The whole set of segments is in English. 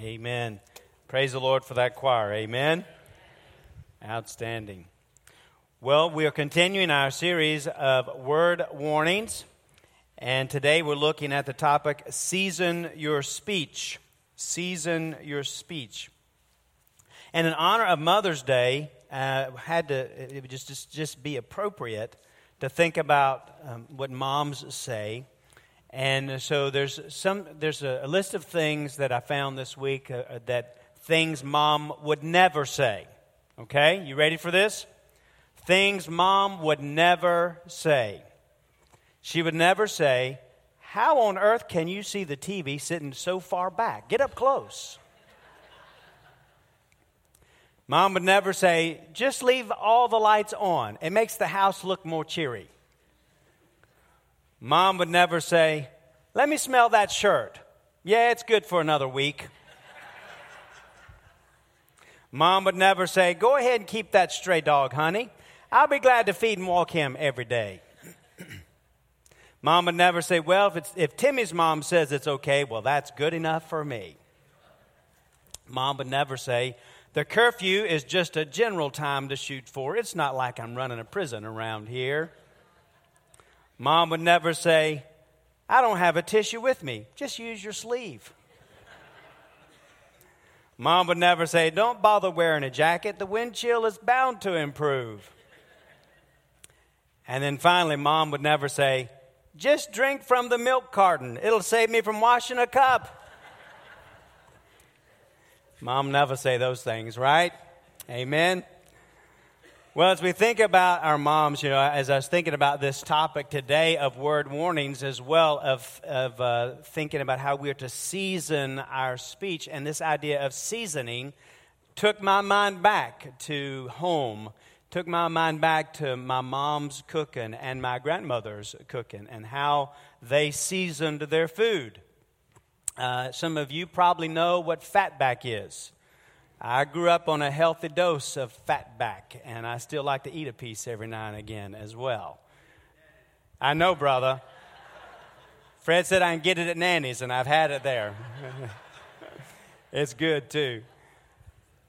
Amen. Praise the Lord for that choir. Amen. Outstanding. Well, we are continuing our series of word warnings, and today we're looking at the topic Season Your Speech. Season Your Speech. And in honor of Mother's Day, uh, had to it would just, just, just be appropriate to think about um, what moms say and so there's some there's a, list of things that I found this week uh, uh, that things mom would never say. Okay? You ready for this? Things mom would never say. She would never say, "How on earth can you see the TV sitting so far back? Get up close." Mom would never say, just leave all the lights on. It makes the house look more cheery. Mom would never say, Let me smell that shirt. Yeah, it's good for another week. Mom would never say, Go ahead and keep that stray dog, honey. I'll be glad to feed and walk him every day. mom would never say, Well, if, if Timmy's mom says it's okay, well, that's good enough for me. Mom would never say, The curfew is just a general time to shoot for. It's not like I'm running a prison around here. Mom would never say, I don't have a tissue with me. Just use your sleeve. Mom would never say, Don't bother wearing a jacket. The wind chill is bound to improve. And then finally, mom would never say, Just drink from the milk carton. It'll save me from washing a cup. mom never say those things, right? Amen. Well, as we think about our moms, you know, as I was thinking about this topic today of word warnings, as well of, of uh, thinking about how we are to season our speech, and this idea of seasoning took my mind back to home, took my mind back to my mom's cooking and my grandmother's cooking, and how they seasoned their food. Uh, some of you probably know what fatback is. I grew up on a healthy dose of fatback, and I still like to eat a piece every now and again as well. I know, brother. Fred said I can get it at Nanny's, and I've had it there. it's good too.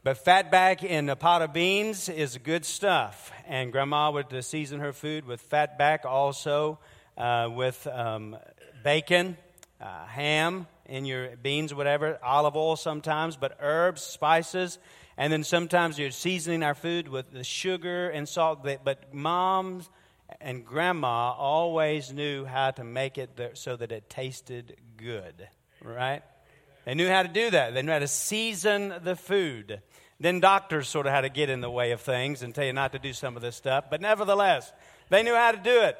But fatback in a pot of beans is good stuff, and Grandma would season her food with fatback, also uh, with um, bacon, uh, ham, in your beans whatever, olive oil sometimes, but herbs, spices, and then sometimes you're seasoning our food with the sugar and salt. But moms and grandma always knew how to make it so that it tasted good, right? They knew how to do that. They knew how to season the food. Then doctors sort of had to get in the way of things and tell you not to do some of this stuff. But nevertheless, they knew how to do it.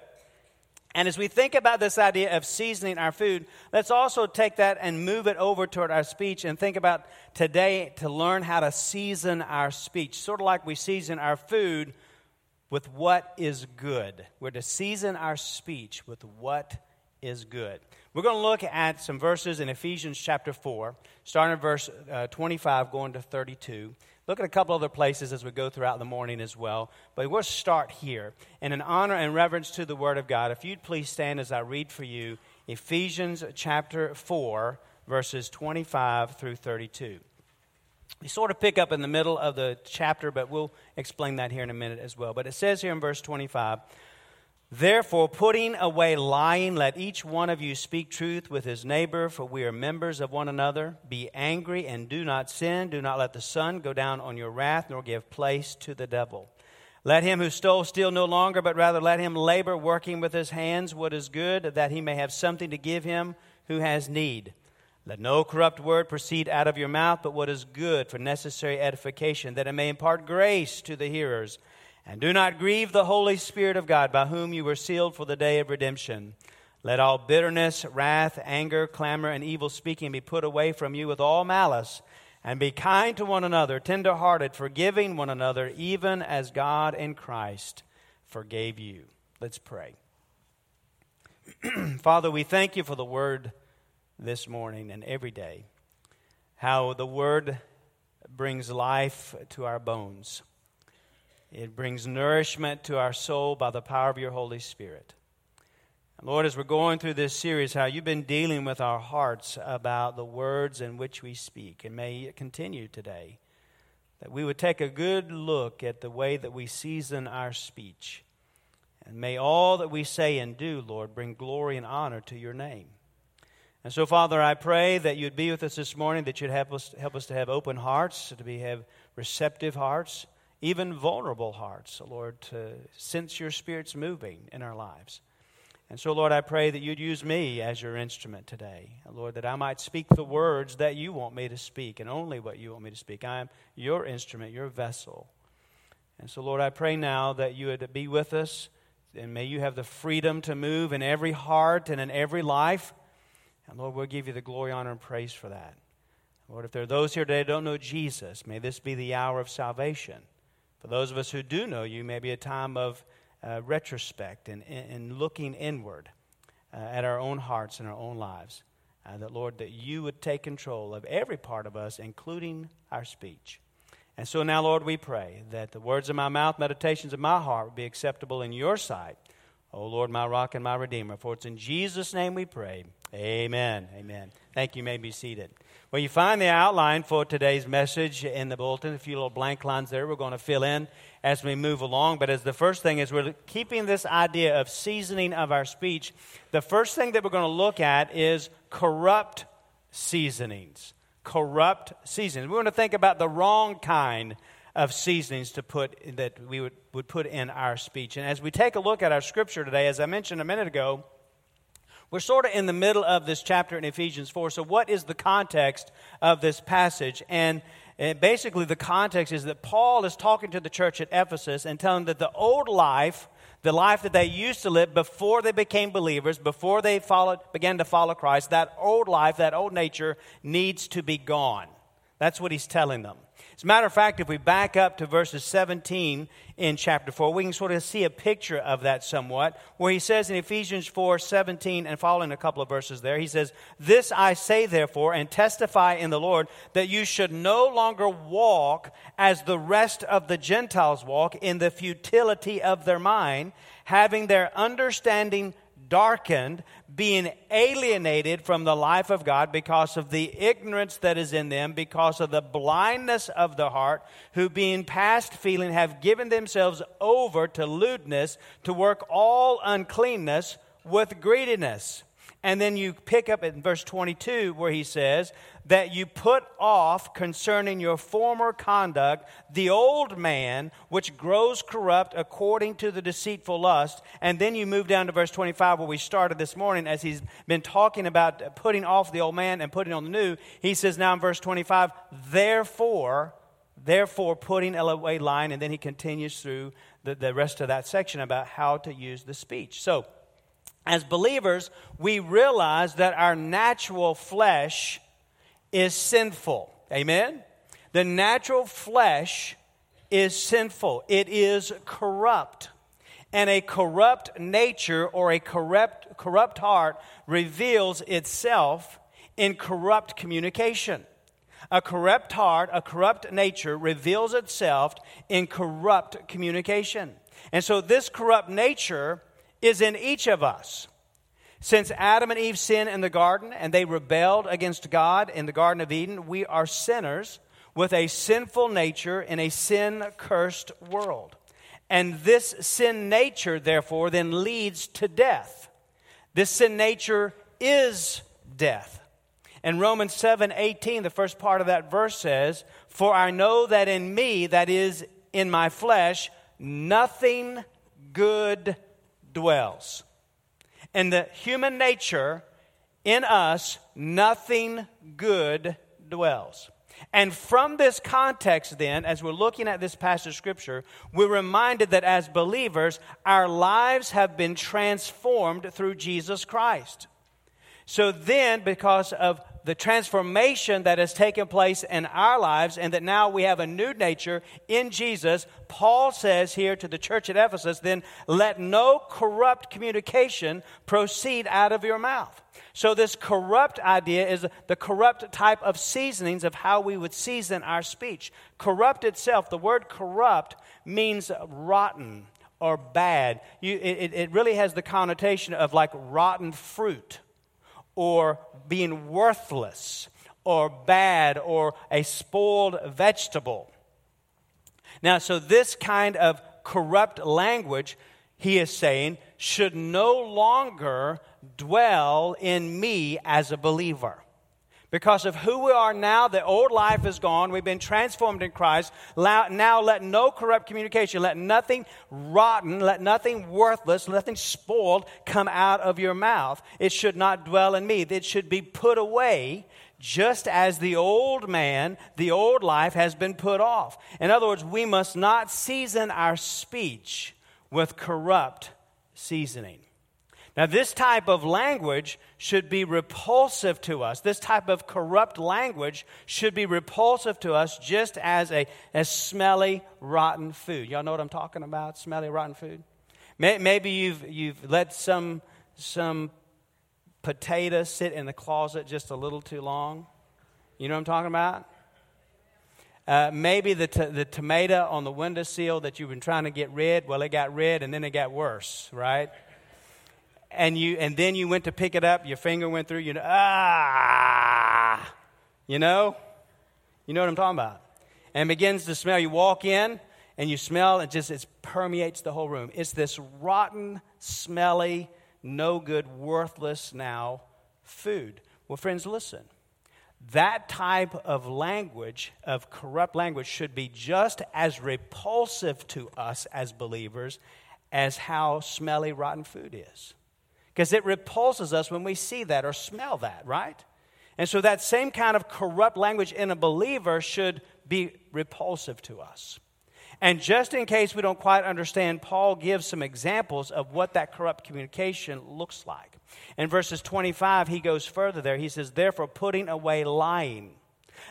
And as we think about this idea of seasoning our food, let's also take that and move it over toward our speech and think about today to learn how to season our speech. Sort of like we season our food with what is good. We're to season our speech with what is good. We're going to look at some verses in Ephesians chapter 4, starting at verse uh, 25, going to 32. Look at a couple other places as we go throughout the morning as well. But we'll start here. And in honor and reverence to the Word of God, if you'd please stand as I read for you Ephesians chapter 4, verses 25 through 32. We sort of pick up in the middle of the chapter, but we'll explain that here in a minute as well. But it says here in verse 25, Therefore, putting away lying, let each one of you speak truth with his neighbor, for we are members of one another. Be angry and do not sin. Do not let the sun go down on your wrath, nor give place to the devil. Let him who stole steal no longer, but rather let him labor, working with his hands what is good, that he may have something to give him who has need. Let no corrupt word proceed out of your mouth, but what is good for necessary edification, that it may impart grace to the hearers. And do not grieve the Holy Spirit of God, by whom you were sealed for the day of redemption. Let all bitterness, wrath, anger, clamor, and evil speaking be put away from you with all malice. And be kind to one another, tender hearted, forgiving one another, even as God in Christ forgave you. Let's pray. Father, we thank you for the word this morning and every day. How the word brings life to our bones. It brings nourishment to our soul by the power of your Holy Spirit. Lord, as we're going through this series, how you've been dealing with our hearts about the words in which we speak, and may it continue today. That we would take a good look at the way that we season our speech. And may all that we say and do, Lord, bring glory and honor to your name. And so, Father, I pray that you'd be with us this morning, that you'd help us, help us to have open hearts, to be, have receptive hearts, even vulnerable hearts, Lord, to sense your Spirit's moving in our lives. And so, Lord, I pray that you'd use me as your instrument today. Lord, that I might speak the words that you want me to speak and only what you want me to speak. I am your instrument, your vessel. And so, Lord, I pray now that you would be with us and may you have the freedom to move in every heart and in every life. And Lord, we'll give you the glory, honor, and praise for that. Lord, if there are those here today who don't know Jesus, may this be the hour of salvation. For those of us who do know you, may be a time of uh, retrospect and, and looking inward uh, at our own hearts and our own lives. Uh, that, Lord, that you would take control of every part of us, including our speech. And so now, Lord, we pray that the words of my mouth, meditations of my heart, would be acceptable in your sight. O Lord, my rock and my redeemer. For it's in Jesus' name we pray. Amen. Amen. Thank you. you may be seated. Well, you find the outline for today's message in the bulletin. A few little blank lines there we're going to fill in as we move along. But as the first thing is, we're keeping this idea of seasoning of our speech. The first thing that we're going to look at is corrupt seasonings. Corrupt seasonings. We want to think about the wrong kind of seasonings to put that we would, would put in our speech. And as we take a look at our scripture today, as I mentioned a minute ago, we're sort of in the middle of this chapter in Ephesians 4. So, what is the context of this passage? And, basically, the context is that Paul is talking to the church at Ephesus and telling them that the old life, the life that they used to live before they became believers, before they followed, began to follow Christ, that old life, that old nature needs to be gone. That's what he's telling them. As a matter of fact, if we back up to verses 17 in chapter 4, we can sort of see a picture of that somewhat, where he says in Ephesians 4 17 and following a couple of verses there, he says, This I say therefore, and testify in the Lord, that you should no longer walk as the rest of the Gentiles walk in the futility of their mind, having their understanding darkened, being alienated from the life of God because of the ignorance that is in them, because of the blindness of the heart, who being past feeling have given themselves over to lewdness, to work all uncleanness with greediness. And then you pick up in verse 22 where he says, That you put off concerning your former conduct the old man which grows corrupt according to the deceitful lust. And then you move down to verse 25 where we started this morning as he's been talking about putting off the old man and putting on the new. He says now in verse 25, Therefore, therefore putting away line. And then he continues through the, the rest of that section about how to use the speech. So, as believers, we realize that our natural flesh is sinful. Amen? The natural flesh is sinful, it is corrupt. And a corrupt nature or a corrupt, corrupt heart reveals itself in corrupt communication. A corrupt heart, a corrupt nature reveals itself in corrupt communication. And so, this corrupt nature is in each of us. Since Adam and Eve sinned in the garden and they rebelled against God in the Garden of Eden, we are sinners with a sinful nature in a sin cursed world. And this sin nature, therefore, then leads to death. This sin nature is death. And Romans 7 18, the first part of that verse says, For I know that in me, that is in my flesh, nothing good dwells. In the human nature, in us, nothing good dwells. And from this context, then, as we're looking at this passage of Scripture, we're reminded that as believers, our lives have been transformed through Jesus Christ. So then, because of the transformation that has taken place in our lives and that now we have a new nature in Jesus, Paul says here to the church at Ephesus, then let no corrupt communication proceed out of your mouth. So, this corrupt idea is the corrupt type of seasonings of how we would season our speech. Corrupt itself, the word corrupt means rotten or bad. You, it, it really has the connotation of like rotten fruit or being worthless or bad or a spoiled vegetable. Now, so this kind of corrupt language, he is saying, should no longer dwell in me as a believer. Because of who we are now, the old life is gone. We've been transformed in Christ. Now let no corrupt communication, let nothing rotten, let nothing worthless, nothing spoiled come out of your mouth. It should not dwell in me. It should be put away just as the old man, the old life has been put off. In other words, we must not season our speech with corrupt seasoning. Now, this type of language should be repulsive to us. This type of corrupt language should be repulsive to us just as a as smelly, rotten food. Y'all know what I'm talking about? Smelly, rotten food? Maybe you've, you've let some, some potato sit in the closet just a little too long. You know what I'm talking about? Uh, maybe the, t- the tomato on the windowsill that you've been trying to get rid, well, it got rid and then it got worse, right? And you and then you went to pick it up, your finger went through, you know, ah, you know, you know what I'm talking about, and begins to smell. You walk in and you smell, it just it permeates the whole room. It's this rotten, smelly, no good, worthless now food. Well, friends, listen. That type of language, of corrupt language, should be just as repulsive to us as believers as how smelly, rotten food is because it repulses us when we see that or smell that, right? And so that same kind of corrupt language in a believer should be repulsive to us. And just in case we don't quite understand, Paul gives some examples of what that corrupt communication looks like. In verses 25, he goes further there. He says, Therefore, putting away lying,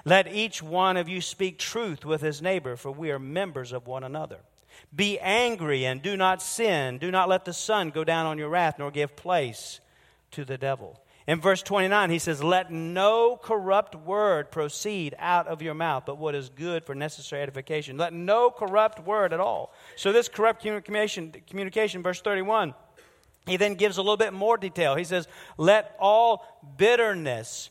let each one of you speak truth with his neighbor, for we are members of one another. Be angry and do not sin. Do not let the sun go down on your wrath, nor give place to the devil. In verse 29, he says, Let no corrupt word proceed out of your mouth, but what is good for necessary edification. Let no corrupt word at all. So, this corrupt communication, communication verse 31, he then gives a little bit more detail. He says, Let all bitterness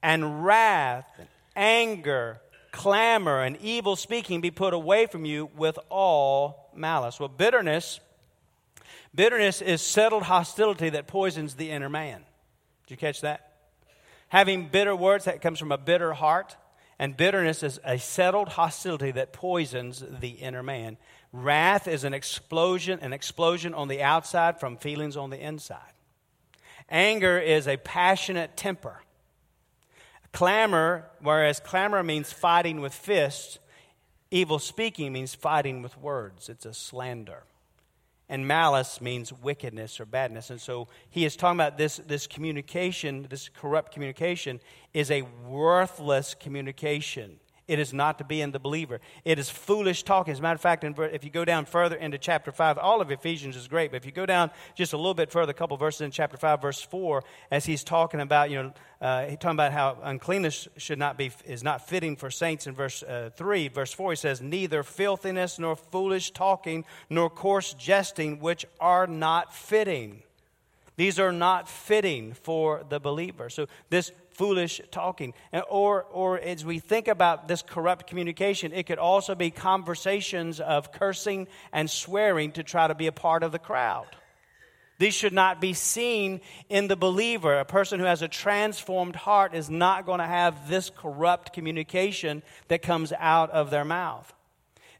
and wrath, and anger, clamor, and evil speaking be put away from you with all malice. Well, bitterness, bitterness is settled hostility that poisons the inner man. Did you catch that? Having bitter words that comes from a bitter heart, and bitterness is a settled hostility that poisons the inner man. Wrath is an explosion, an explosion on the outside from feelings on the inside. Anger is a passionate temper Clamor, whereas clamor means fighting with fists, evil speaking means fighting with words. It's a slander. And malice means wickedness or badness. And so he is talking about this, this communication, this corrupt communication, is a worthless communication. It is not to be in the believer. It is foolish talking. As a matter of fact, if you go down further into chapter 5, all of Ephesians is great, but if you go down just a little bit further, a couple verses in chapter 5, verse 4, as he's talking about, you know, uh, he's talking about how uncleanness should not be, is not fitting for saints in verse uh, 3. Verse 4, he says, Neither filthiness, nor foolish talking, nor coarse jesting, which are not fitting. These are not fitting for the believer. So, this foolish talking. Or, or as we think about this corrupt communication, it could also be conversations of cursing and swearing to try to be a part of the crowd. These should not be seen in the believer. A person who has a transformed heart is not going to have this corrupt communication that comes out of their mouth.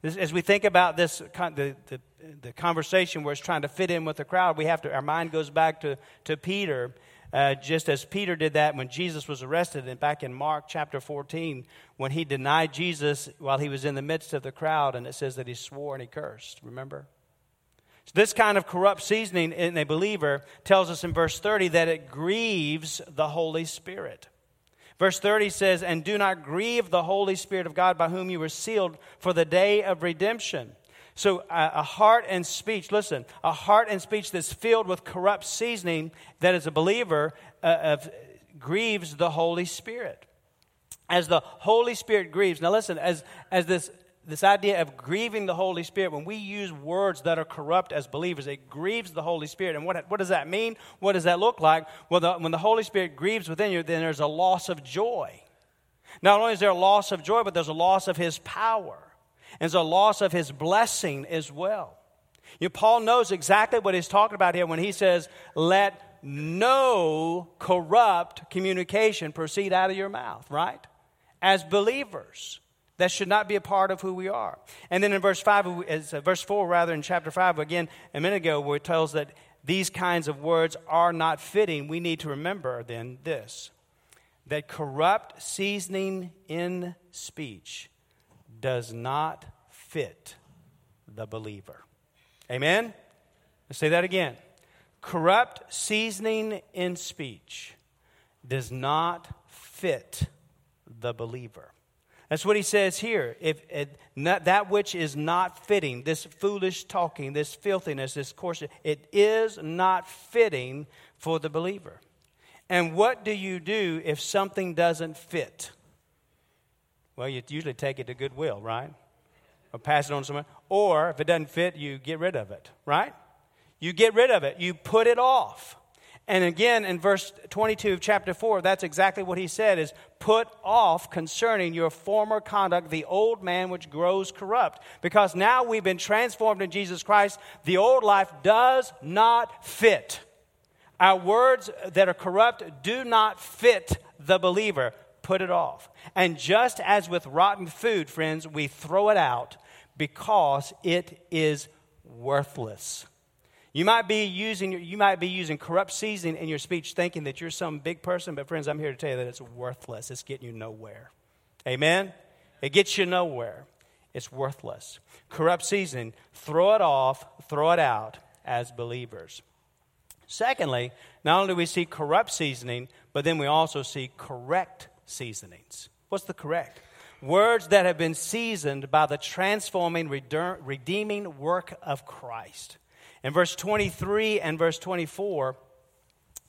As we think about this, the, the, the conversation where it's trying to fit in with the crowd, we have to, our mind goes back to, to Peter uh, just as Peter did that when Jesus was arrested, and back in Mark chapter 14, when he denied Jesus while he was in the midst of the crowd, and it says that he swore and he cursed. Remember? So this kind of corrupt seasoning in a believer tells us in verse 30 that it grieves the Holy Spirit. Verse 30 says, And do not grieve the Holy Spirit of God by whom you were sealed for the day of redemption. So, a heart and speech, listen, a heart and speech that's filled with corrupt seasoning that as a believer uh, of, grieves the Holy Spirit. As the Holy Spirit grieves, now listen, as, as this this idea of grieving the Holy Spirit, when we use words that are corrupt as believers, it grieves the Holy Spirit. And what, what does that mean? What does that look like? Well, the, when the Holy Spirit grieves within you, then there's a loss of joy. Not only is there a loss of joy, but there's a loss of His power. And there's a loss of His blessing as well. You know, Paul knows exactly what he's talking about here when he says, let no corrupt communication proceed out of your mouth, right? As believers. That should not be a part of who we are. And then in verse 5, as, uh, verse 4, rather, in chapter 5, again, a minute ago, where it tells that these kinds of words are not fitting, we need to remember then this that corrupt seasoning in speech does not fit the believer. Amen? Let's say that again. Corrupt seasoning in speech does not fit the believer. That's what he says here. If not, that which is not fitting, this foolish talking, this filthiness, this coarse, it is not fitting for the believer. And what do you do if something doesn't fit? Well, you usually take it to Goodwill, right? Or pass it on to someone. Or if it doesn't fit, you get rid of it, right? You get rid of it. You put it off. And again, in verse 22 of chapter 4, that's exactly what he said is put off concerning your former conduct the old man which grows corrupt. Because now we've been transformed in Jesus Christ, the old life does not fit. Our words that are corrupt do not fit the believer. Put it off. And just as with rotten food, friends, we throw it out because it is worthless. You might be using you might be using corrupt seasoning in your speech, thinking that you're some big person. But friends, I'm here to tell you that it's worthless. It's getting you nowhere. Amen. It gets you nowhere. It's worthless. Corrupt seasoning, throw it off, throw it out as believers. Secondly, not only do we see corrupt seasoning, but then we also see correct seasonings. What's the correct? Words that have been seasoned by the transforming, redeeming work of Christ. In verse 23 and verse 24,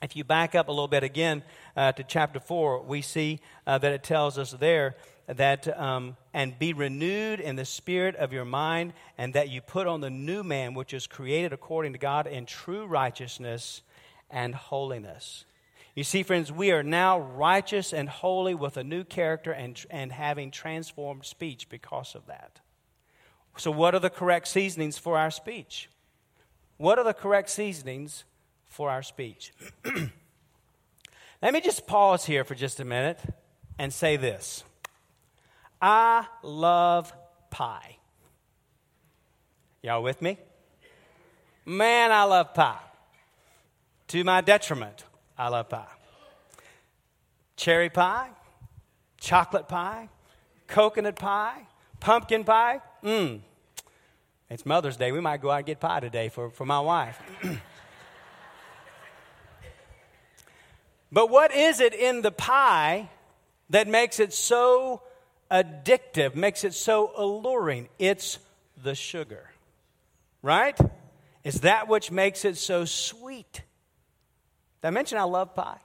if you back up a little bit again uh, to chapter 4, we see uh, that it tells us there that, um, and be renewed in the spirit of your mind, and that you put on the new man, which is created according to God in true righteousness and holiness. You see, friends, we are now righteous and holy with a new character and, and having transformed speech because of that. So, what are the correct seasonings for our speech? What are the correct seasonings for our speech? Let me just pause here for just a minute and say this I love pie. Y'all with me? Man, I love pie. To my detriment, I love pie. Cherry pie, chocolate pie, coconut pie, pumpkin pie. Mmm, it's Mother's Day. We might go out and get pie today for, for my wife. but what is it in the pie that makes it so addictive, makes it so alluring? It's the sugar, right? It's that which makes it so sweet. Did I mention I love pie?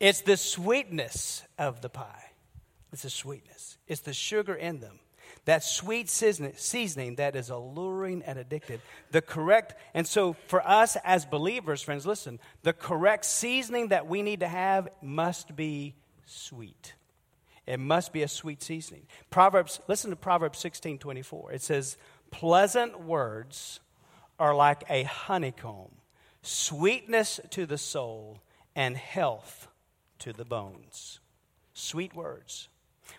It's the sweetness of the pie. It's the sweetness. It's the sugar in them that sweet seasoning that is alluring and addictive. The correct, and so for us as believers, friends, listen, the correct seasoning that we need to have must be sweet. It must be a sweet seasoning. Proverbs, listen to Proverbs 16 24. It says, Pleasant words are like a honeycomb, sweetness to the soul, and health to the bones. Sweet words.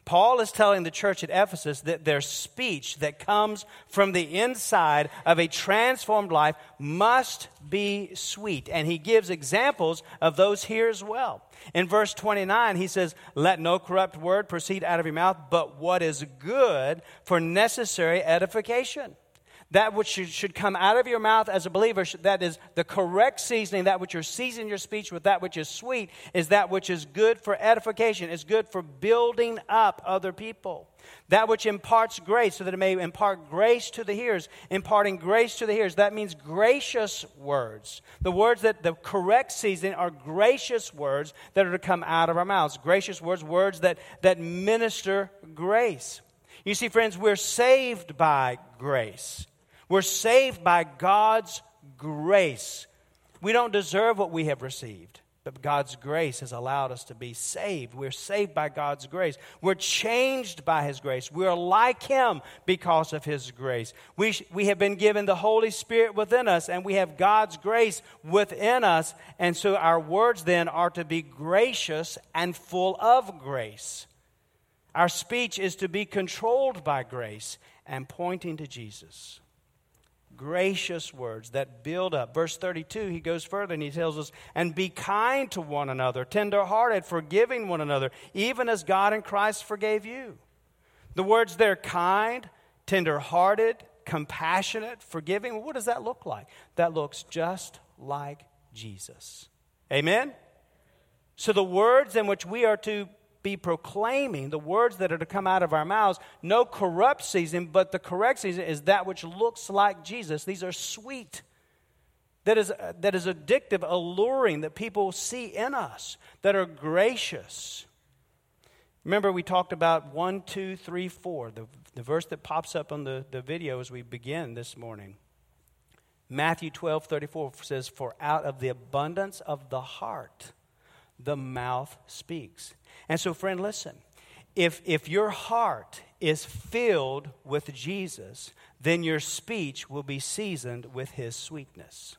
Paul is telling the church at Ephesus that their speech that comes from the inside of a transformed life must be sweet. And he gives examples of those here as well. In verse 29, he says, Let no corrupt word proceed out of your mouth, but what is good for necessary edification that which should come out of your mouth as a believer, that is the correct seasoning, that which you're seasoning your speech with, that which is sweet, is that which is good for edification, is good for building up other people. That which imparts grace, so that it may impart grace to the hearers. Imparting grace to the hearers, that means gracious words. The words that the correct seasoning are gracious words that are to come out of our mouths. Gracious words, words that, that minister grace. You see, friends, we're saved by grace. We're saved by God's grace. We don't deserve what we have received, but God's grace has allowed us to be saved. We're saved by God's grace. We're changed by His grace. We're like Him because of His grace. We, we have been given the Holy Spirit within us, and we have God's grace within us. And so our words then are to be gracious and full of grace. Our speech is to be controlled by grace and pointing to Jesus. Gracious words that build up. Verse 32, he goes further and he tells us, and be kind to one another, tenderhearted, forgiving one another, even as God in Christ forgave you. The words there, kind, tenderhearted, compassionate, forgiving, what does that look like? That looks just like Jesus. Amen? So the words in which we are to be proclaiming the words that are to come out of our mouths. No corrupt season, but the correct season is that which looks like Jesus. These are sweet. That is, that is addictive, alluring, that people see in us, that are gracious. Remember, we talked about 1, 2, 3, 4, the, the verse that pops up on the, the video as we begin this morning. Matthew 12, 34 says, For out of the abundance of the heart, the mouth speaks. And so, friend, listen. If, if your heart is filled with Jesus, then your speech will be seasoned with his sweetness.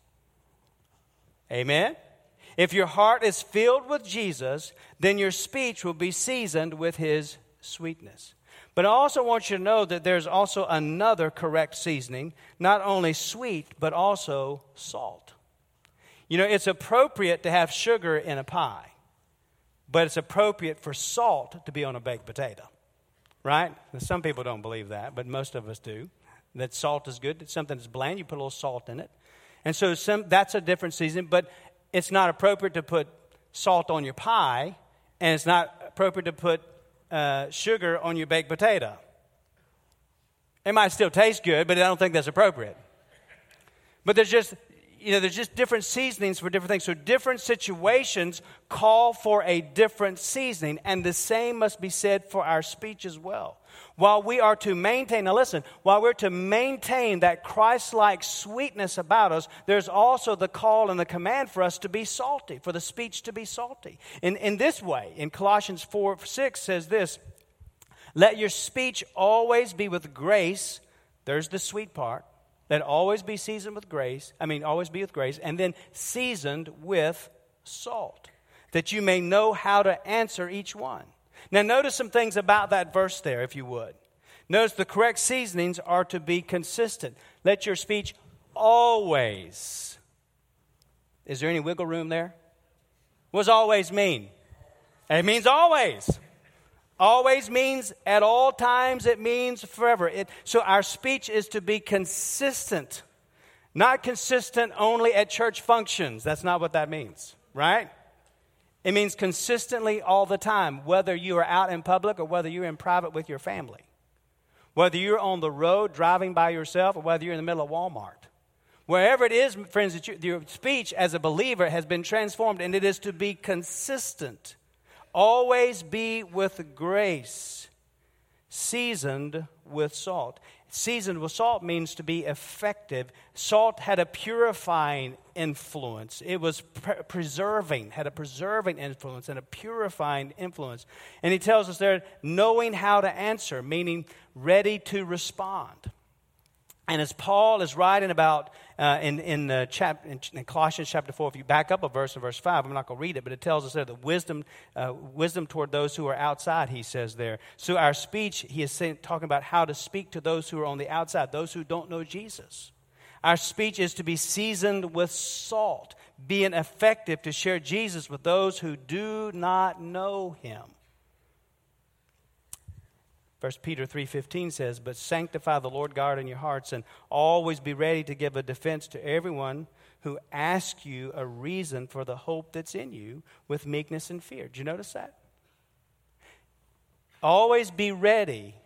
Amen? If your heart is filled with Jesus, then your speech will be seasoned with his sweetness. But I also want you to know that there's also another correct seasoning, not only sweet, but also salt. You know, it's appropriate to have sugar in a pie but it's appropriate for salt to be on a baked potato, right? Some people don't believe that, but most of us do. That salt is good. It's something that's bland. You put a little salt in it. And so some, that's a different season, but it's not appropriate to put salt on your pie, and it's not appropriate to put uh, sugar on your baked potato. It might still taste good, but I don't think that's appropriate. But there's just you know, there's just different seasonings for different things. So different situations call for a different seasoning, and the same must be said for our speech as well. While we are to maintain, now listen, while we're to maintain that Christ like sweetness about us, there's also the call and the command for us to be salty, for the speech to be salty. In, in this way, in Colossians 4 6 says this Let your speech always be with grace. There's the sweet part let always be seasoned with grace. I mean, always be with grace, and then seasoned with salt, that you may know how to answer each one. Now, notice some things about that verse there, if you would. Notice the correct seasonings are to be consistent. Let your speech always. Is there any wiggle room there? What does always mean? It means always. Always means at all times, it means forever. It, so our speech is to be consistent, not consistent only at church functions. That's not what that means, right? It means consistently all the time, whether you are out in public or whether you're in private with your family. Whether you're on the road driving by yourself or whether you're in the middle of Walmart. Wherever it is, friends, that you, your speech as a believer has been transformed and it is to be consistent. Always be with grace, seasoned with salt. Seasoned with salt means to be effective. Salt had a purifying influence. It was pre- preserving, had a preserving influence and a purifying influence. And he tells us there, knowing how to answer, meaning ready to respond. And as Paul is writing about uh, in, in, uh, chap- in, in, Colossians chapter 4, if you back up a verse in verse 5, I'm not going to read it, but it tells us there that wisdom, uh, wisdom toward those who are outside, he says there. So our speech, he is saying, talking about how to speak to those who are on the outside, those who don't know Jesus. Our speech is to be seasoned with salt, being effective to share Jesus with those who do not know him. 1 Peter 3:15 says, "But sanctify the Lord God in your hearts and always be ready to give a defense to everyone who asks you a reason for the hope that's in you with meekness and fear." Did you notice that? Always be ready.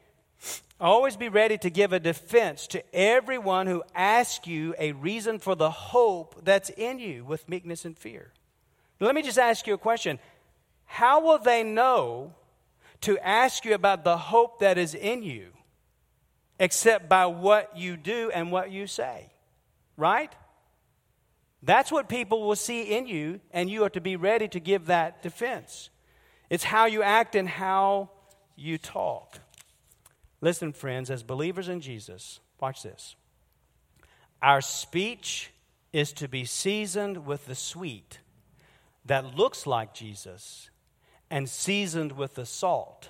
Always be ready to give a defense to everyone who asks you a reason for the hope that's in you with meekness and fear. Let me just ask you a question. How will they know to ask you about the hope that is in you except by what you do and what you say. Right? That's what people will see in you, and you are to be ready to give that defense. It's how you act and how you talk. Listen, friends, as believers in Jesus, watch this. Our speech is to be seasoned with the sweet that looks like Jesus and seasoned with the salt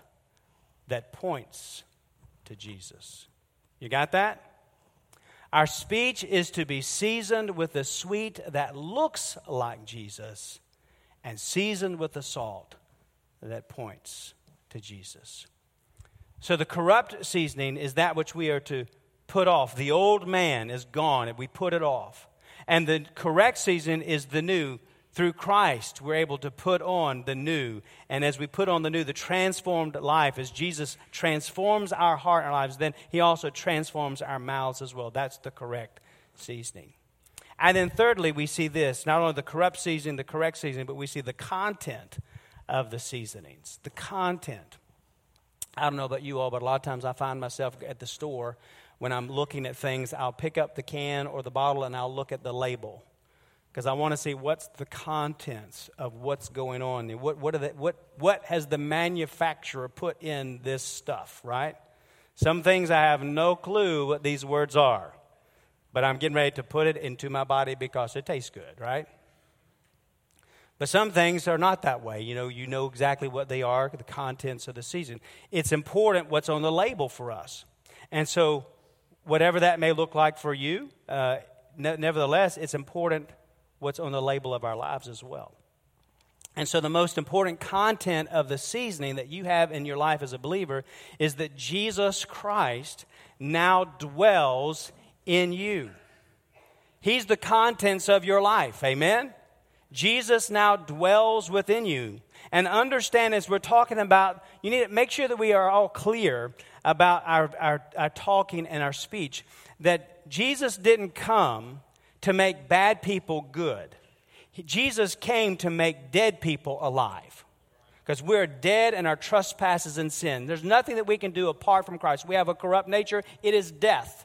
that points to Jesus. You got that? Our speech is to be seasoned with the sweet that looks like Jesus and seasoned with the salt that points to Jesus. So the corrupt seasoning is that which we are to put off. The old man is gone and we put it off. And the correct season is the new. Through Christ, we're able to put on the new. And as we put on the new, the transformed life, as Jesus transforms our heart and our lives, then he also transforms our mouths as well. That's the correct seasoning. And then thirdly, we see this not only the corrupt seasoning, the correct seasoning, but we see the content of the seasonings. The content. I don't know about you all, but a lot of times I find myself at the store when I'm looking at things, I'll pick up the can or the bottle and I'll look at the label because I want to see what's the contents of what's going on. What, what, what, what has the manufacturer put in this stuff, right? Some things I have no clue what these words are, but I'm getting ready to put it into my body because it tastes good, right? But some things are not that way. You know, you know exactly what they are, the contents of the season. It's important what's on the label for us. And so, whatever that may look like for you, uh, ne- nevertheless, it's important what's on the label of our lives as well. And so, the most important content of the seasoning that you have in your life as a believer is that Jesus Christ now dwells in you. He's the contents of your life. Amen? Jesus now dwells within you. And understand as we're talking about, you need to make sure that we are all clear about our, our, our talking and our speech. That Jesus didn't come to make bad people good. Jesus came to make dead people alive. Because we're dead in our trespasses and sin. There's nothing that we can do apart from Christ. We have a corrupt nature, it is death.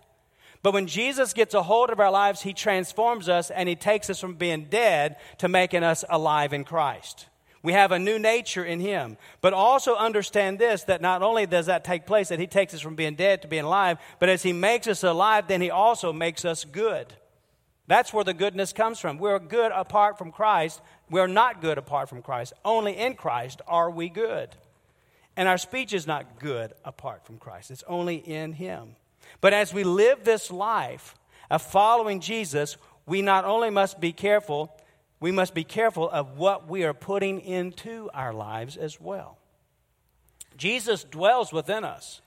But when Jesus gets a hold of our lives, he transforms us and he takes us from being dead to making us alive in Christ. We have a new nature in him. But also understand this that not only does that take place, that he takes us from being dead to being alive, but as he makes us alive, then he also makes us good. That's where the goodness comes from. We're good apart from Christ. We're not good apart from Christ. Only in Christ are we good. And our speech is not good apart from Christ, it's only in him. But as we live this life of following Jesus, we not only must be careful, we must be careful of what we are putting into our lives as well. Jesus dwells within us.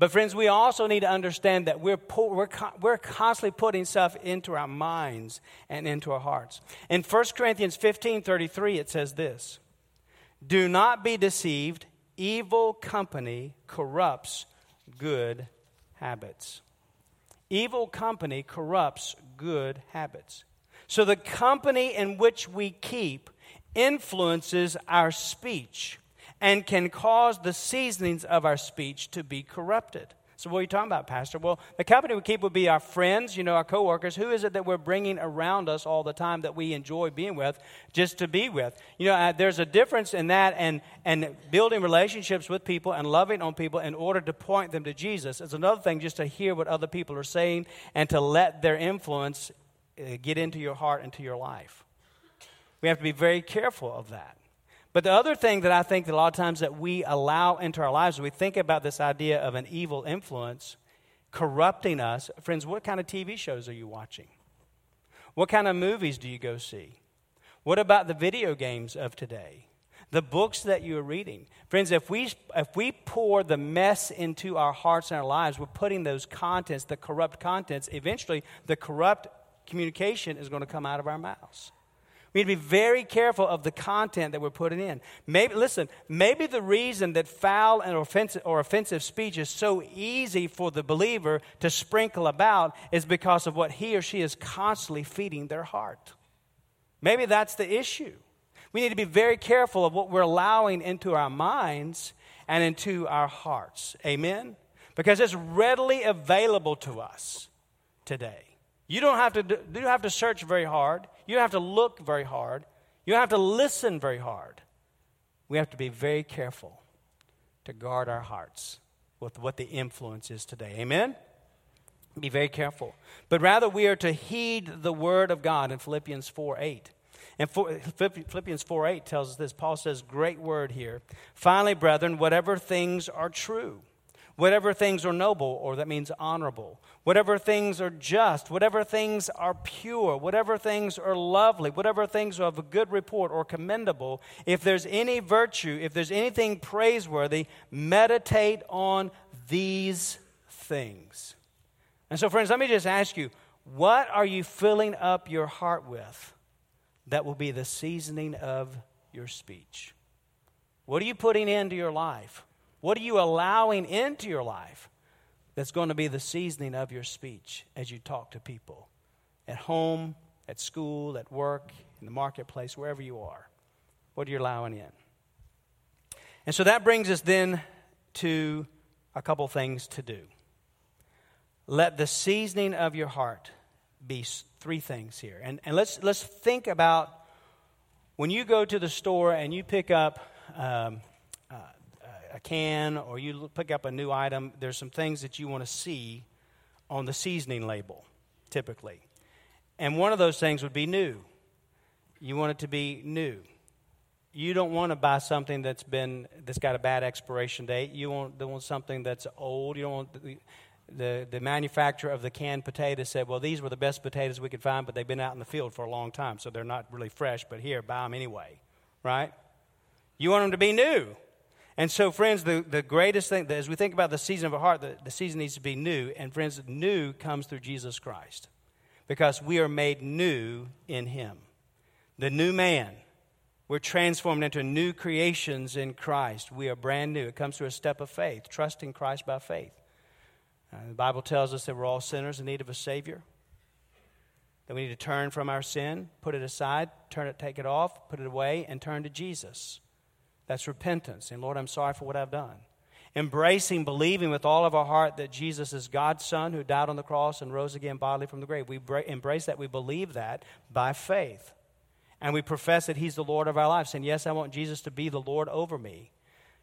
But, friends, we also need to understand that we're, we're, we're constantly putting stuff into our minds and into our hearts. In 1 Corinthians 15 33, it says this Do not be deceived, evil company corrupts good habits. Evil company corrupts good habits. So the company in which we keep influences our speech and can cause the seasonings of our speech to be corrupted. So, what are you talking about, Pastor? Well, the company we keep would be our friends, you know, our coworkers. Who is it that we're bringing around us all the time that we enjoy being with, just to be with? You know, uh, there's a difference in that and, and building relationships with people and loving on people in order to point them to Jesus. It's another thing just to hear what other people are saying and to let their influence uh, get into your heart, into your life. We have to be very careful of that. But the other thing that I think that a lot of times that we allow into our lives, we think about this idea of an evil influence corrupting us. Friends, what kind of TV shows are you watching? What kind of movies do you go see? What about the video games of today? The books that you are reading. Friends, if we, if we pour the mess into our hearts and our lives, we're putting those contents, the corrupt contents, eventually the corrupt communication is going to come out of our mouths. We need to be very careful of the content that we're putting in. Maybe, listen, maybe the reason that foul and offensive, or offensive speech is so easy for the believer to sprinkle about is because of what he or she is constantly feeding their heart. Maybe that's the issue. We need to be very careful of what we're allowing into our minds and into our hearts. Amen? because it's readily available to us today. You don't have to, do, you don't have to search very hard. You don't have to look very hard. You don't have to listen very hard. We have to be very careful to guard our hearts with what the influence is today. Amen? Be very careful. But rather, we are to heed the word of God in Philippians 4 8. And Philippians 4 8 tells us this. Paul says, Great word here. Finally, brethren, whatever things are true, whatever things are noble, or that means honorable, whatever things are just, whatever things are pure, whatever things are lovely, whatever things are of a good report or commendable, if there's any virtue, if there's anything praiseworthy, meditate on these things. And so, friends, let me just ask you what are you filling up your heart with? that will be the seasoning of your speech. What are you putting into your life? What are you allowing into your life that's going to be the seasoning of your speech as you talk to people at home, at school, at work, in the marketplace, wherever you are? What are you allowing in? And so that brings us then to a couple things to do. Let the seasoning of your heart be three things here. And, and let's, let's think about when you go to the store and you pick up um, a can or you pick up a new item, there's some things that you want to see on the seasoning label, typically. And one of those things would be new. You want it to be new. You don't want to buy something that's been that's got a bad expiration date. You want, don't want something that's old. You don't want the, the manufacturer of the canned potatoes said, Well, these were the best potatoes we could find, but they've been out in the field for a long time, so they're not really fresh, but here, buy them anyway, right? You want them to be new. And so, friends, the, the greatest thing, as we think about the season of our heart, the, the season needs to be new. And, friends, new comes through Jesus Christ because we are made new in Him. The new man. We're transformed into new creations in Christ. We are brand new. It comes through a step of faith, trusting Christ by faith. Uh, the Bible tells us that we're all sinners in need of a Savior. That we need to turn from our sin, put it aside, turn it, take it off, put it away, and turn to Jesus. That's repentance. And Lord, I'm sorry for what I've done. Embracing, believing with all of our heart that Jesus is God's Son who died on the cross and rose again bodily from the grave. We embrace that. We believe that by faith. And we profess that He's the Lord of our lives, saying, Yes, I want Jesus to be the Lord over me.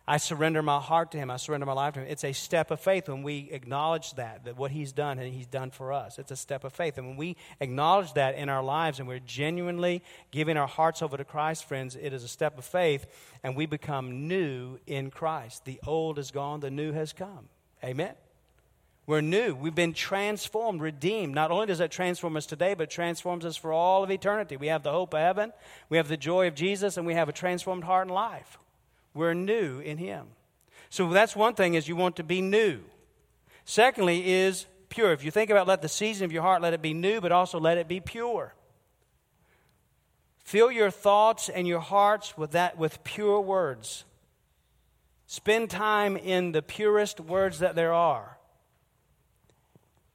I surrender my heart to Him. I surrender my life to Him. It's a step of faith when we acknowledge that, that what He's done and He's done for us. It's a step of faith. And when we acknowledge that in our lives and we're genuinely giving our hearts over to Christ, friends, it is a step of faith and we become new in Christ. The old is gone, the new has come. Amen. We're new. We've been transformed, redeemed. Not only does that transform us today, but transforms us for all of eternity. We have the hope of heaven, we have the joy of Jesus, and we have a transformed heart and life. We're new in Him. So that's one thing is you want to be new. Secondly is pure. If you think about let the season of your heart let it be new, but also let it be pure. Fill your thoughts and your hearts with that with pure words. Spend time in the purest words that there are.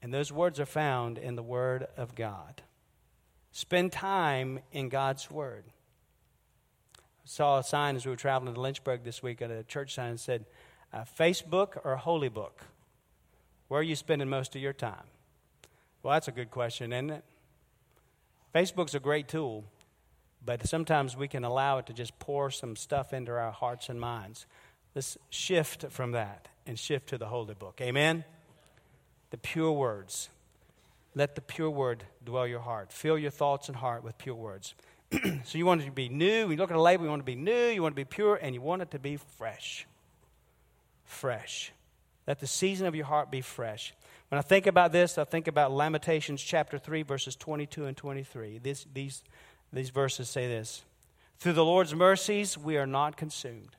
And those words are found in the Word of God. Spend time in God's Word saw a sign as we were traveling to Lynchburg this week at a church sign that said, uh, Facebook or Holy Book? Where are you spending most of your time? Well, that's a good question, isn't it? Facebook's a great tool, but sometimes we can allow it to just pour some stuff into our hearts and minds. Let's shift from that and shift to the Holy Book. Amen? The pure words. Let the pure word dwell your heart. Fill your thoughts and heart with pure words. so you want it to be new. When you look at a label, you want it to be new, you want it to be pure, and you want it to be fresh. Fresh. Let the season of your heart be fresh. When I think about this, I think about Lamentations chapter 3, verses 22 and 23. This, these, these verses say this Through the Lord's mercies, we are not consumed.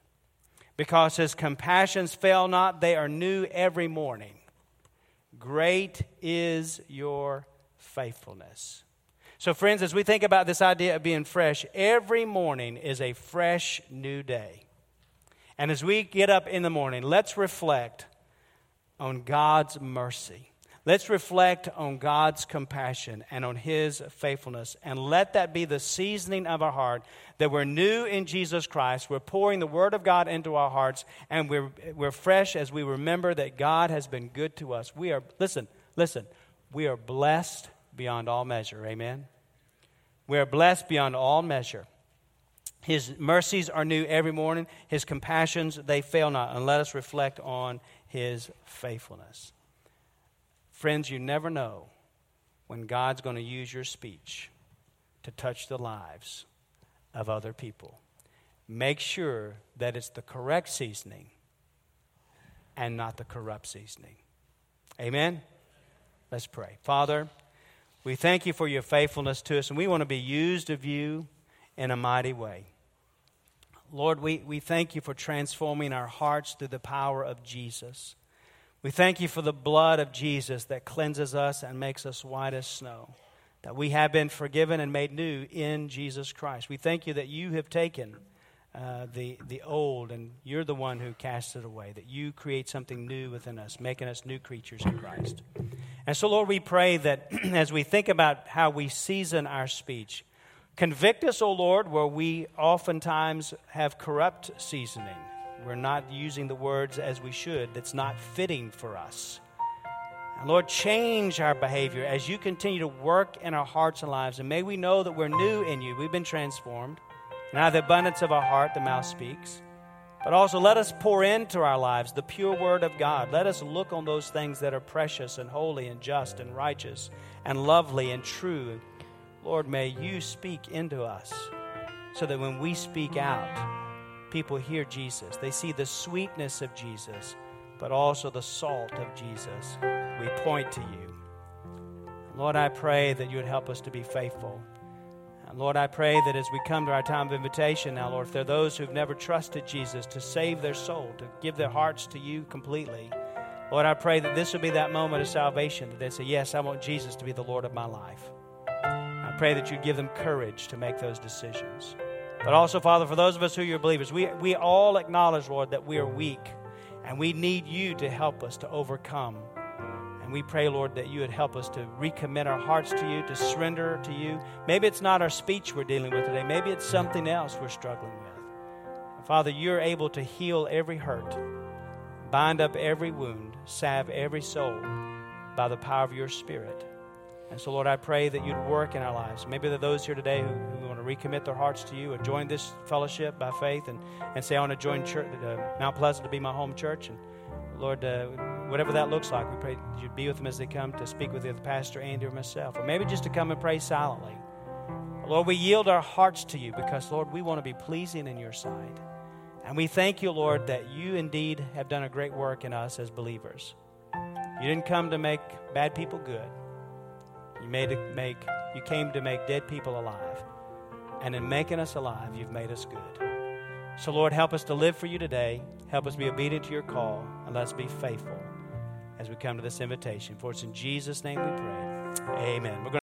Because his compassions fail not, they are new every morning. Great is your faithfulness. So, friends, as we think about this idea of being fresh, every morning is a fresh new day. And as we get up in the morning, let's reflect on God's mercy. Let's reflect on God's compassion and on His faithfulness, and let that be the seasoning of our heart that we're new in Jesus Christ. We're pouring the Word of God into our hearts, and we're, we're fresh as we remember that God has been good to us. We are, listen, listen, we are blessed beyond all measure. Amen? We are blessed beyond all measure. His mercies are new every morning. His compassions, they fail not. And let us reflect on his faithfulness. Friends, you never know when God's going to use your speech to touch the lives of other people. Make sure that it's the correct seasoning and not the corrupt seasoning. Amen? Let's pray. Father, we thank you for your faithfulness to us, and we want to be used of you in a mighty way. Lord, we, we thank you for transforming our hearts through the power of Jesus. We thank you for the blood of Jesus that cleanses us and makes us white as snow, that we have been forgiven and made new in Jesus Christ. We thank you that you have taken uh, the, the old and you're the one who casts it away, that you create something new within us, making us new creatures in Christ. And so, Lord, we pray that as we think about how we season our speech, Convict us, O Lord, where we oftentimes have corrupt seasoning. We're not using the words as we should, that's not fitting for us. And Lord, change our behavior as you continue to work in our hearts and lives. And may we know that we're new in you. We've been transformed. And out of the abundance of our heart, the mouth speaks. But also, let us pour into our lives the pure word of God. Let us look on those things that are precious and holy and just and righteous and lovely and true Lord, may you speak into us so that when we speak out, people hear Jesus. They see the sweetness of Jesus, but also the salt of Jesus. We point to you. Lord, I pray that you would help us to be faithful. And Lord, I pray that as we come to our time of invitation now, Lord, if there are those who've never trusted Jesus to save their soul, to give their hearts to you completely, Lord, I pray that this will be that moment of salvation that they say, Yes, I want Jesus to be the Lord of my life I pray that you give them courage to make those decisions. But also, Father, for those of us who are believers, we, we all acknowledge, Lord, that we are weak and we need you to help us to overcome. We pray, Lord, that you would help us to recommit our hearts to you, to surrender to you. Maybe it's not our speech we're dealing with today, maybe it's something else we're struggling with. Father, you're able to heal every hurt, bind up every wound, salve every soul by the power of your Spirit. And so, Lord, I pray that you'd work in our lives. Maybe there are those here today who, who want to recommit their hearts to you or join this fellowship by faith and, and say, I want to join church, uh, Mount Pleasant to be my home church. And Lord, uh, whatever that looks like, we pray you'd be with them as they come to speak with the Pastor Andy or myself, or maybe just to come and pray silently. Lord, we yield our hearts to you because, Lord, we want to be pleasing in your sight. And we thank you, Lord, that you indeed have done a great work in us as believers. You didn't come to make bad people good. You made make you came to make dead people alive. And in making us alive, you've made us good. So Lord, help us to live for you today. Help us be obedient to your call, and let's be faithful as we come to this invitation. For it's in Jesus' name we pray. Amen.